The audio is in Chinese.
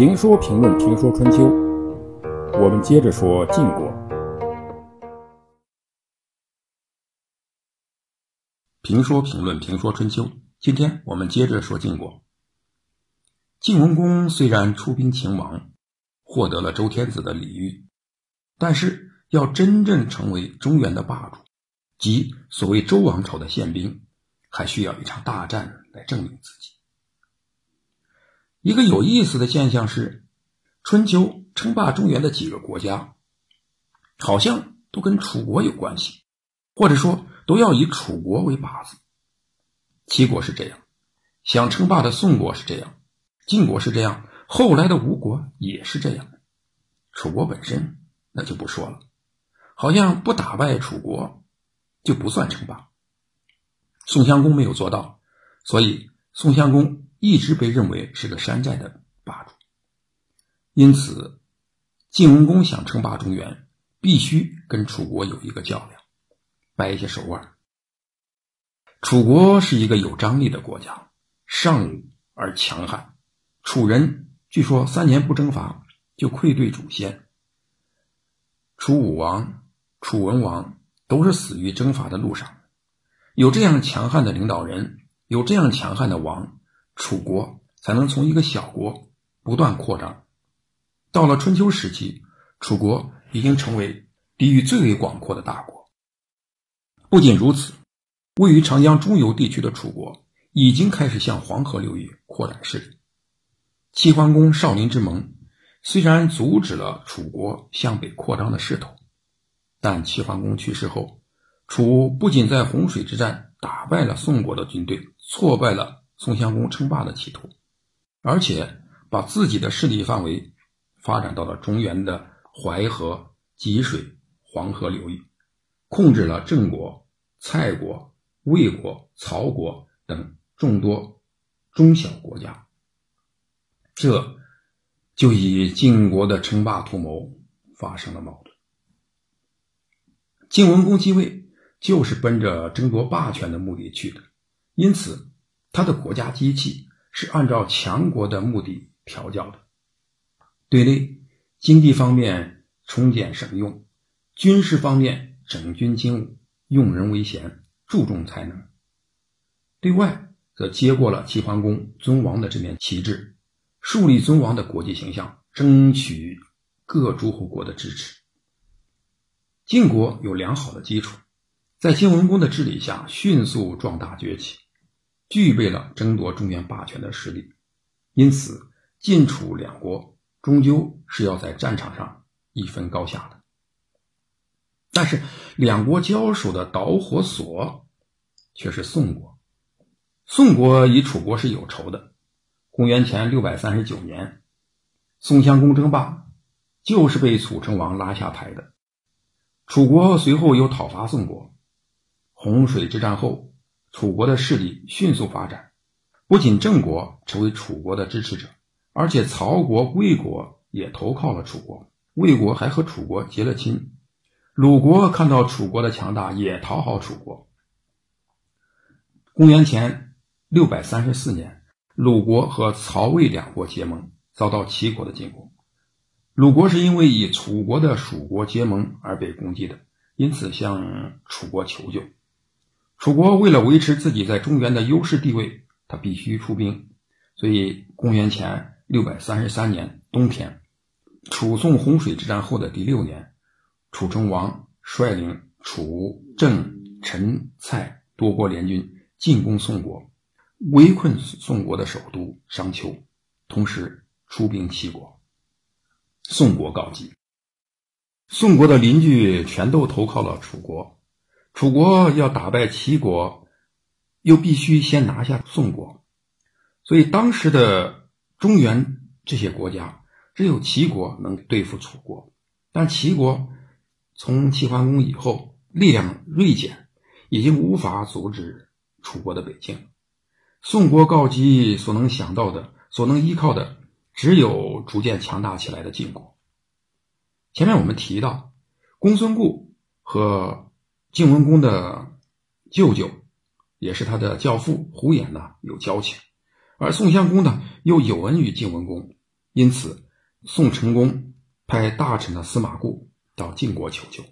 评说评论评说春秋，我们接着说晋国。评说评论评说春秋，今天我们接着说晋国。晋文公虽然出兵秦王，获得了周天子的礼遇，但是要真正成为中原的霸主，即所谓周王朝的宪兵，还需要一场大战来证明自己。一个有意思的现象是，春秋称霸中原的几个国家，好像都跟楚国有关系，或者说都要以楚国为靶子。齐国是这样，想称霸的宋国是这样，晋国是这样，后来的吴国也是这样。楚国本身那就不说了，好像不打败楚国就不算称霸。宋襄公没有做到，所以宋襄公。一直被认为是个山寨的霸主，因此晋文公想称霸中原，必须跟楚国有一个较量，掰一些手腕。楚国是一个有张力的国家，尚武而强悍。楚人据说三年不征伐就愧对祖先。楚武王、楚文王都是死于征伐的路上。有这样强悍的领导人，有这样强悍的王。楚国才能从一个小国不断扩张。到了春秋时期，楚国已经成为地域最为广阔的大国。不仅如此，位于长江中游地区的楚国已经开始向黄河流域扩展势力。齐桓公少林之盟虽然阻止了楚国向北扩张的势头，但齐桓公去世后，楚不仅在洪水之战打败了宋国的军队，挫败了。宋襄公称霸的企图，而且把自己的势力范围发展到了中原的淮河、济水、黄河流域，控制了郑国、蔡国、魏国、曹国等众多中小国家，这就与晋国的称霸图谋发生了矛盾。晋文公继位就是奔着争夺霸权的目的去的，因此。他的国家机器是按照强国的目的调教的，对内经济方面重简省用，军事方面整军精武，用人为贤，注重才能；对外则接过了齐桓公尊王的这面旗帜，树立尊王的国际形象，争取各诸侯国的支持。晋国有良好的基础，在晋文公的治理下迅速壮大崛起。具备了争夺中原霸权的实力，因此晋楚两国终究是要在战场上一分高下的。但是两国交手的导火索却是宋国。宋国与楚国是有仇的。公元前六百三十九年，宋襄公争霸就是被楚成王拉下台的。楚国随后又讨伐宋国。洪水之战后。楚国的势力迅速发展，不仅郑国成为楚国的支持者，而且曹国、魏国也投靠了楚国，魏国还和楚国结了亲。鲁国看到楚国的强大，也讨好楚国。公元前六百三十四年，鲁国和曹魏两国结盟，遭到齐国的进攻。鲁国是因为与楚国的蜀国结盟而被攻击的，因此向楚国求救。楚国为了维持自己在中原的优势地位，他必须出兵。所以，公元前六百三十三年冬天，楚宋洪水之战后的第六年，楚成王率领楚、郑、陈、蔡多国联军进攻宋国，围困宋国的首都商丘，同时出兵齐国。宋国告急，宋国的邻居全都投靠了楚国。楚国要打败齐国，又必须先拿下宋国，所以当时的中原这些国家，只有齐国能对付楚国。但齐国从齐桓公以后力量锐减，已经无法阻止楚国的北进。宋国告急，所能想到的、所能依靠的，只有逐渐强大起来的晋国。前面我们提到，公孙固和。晋文公的舅舅，也是他的教父胡衍呢有交情，而宋襄公呢又有恩于晋文公，因此宋成公派大臣的司马顾到晋国求救。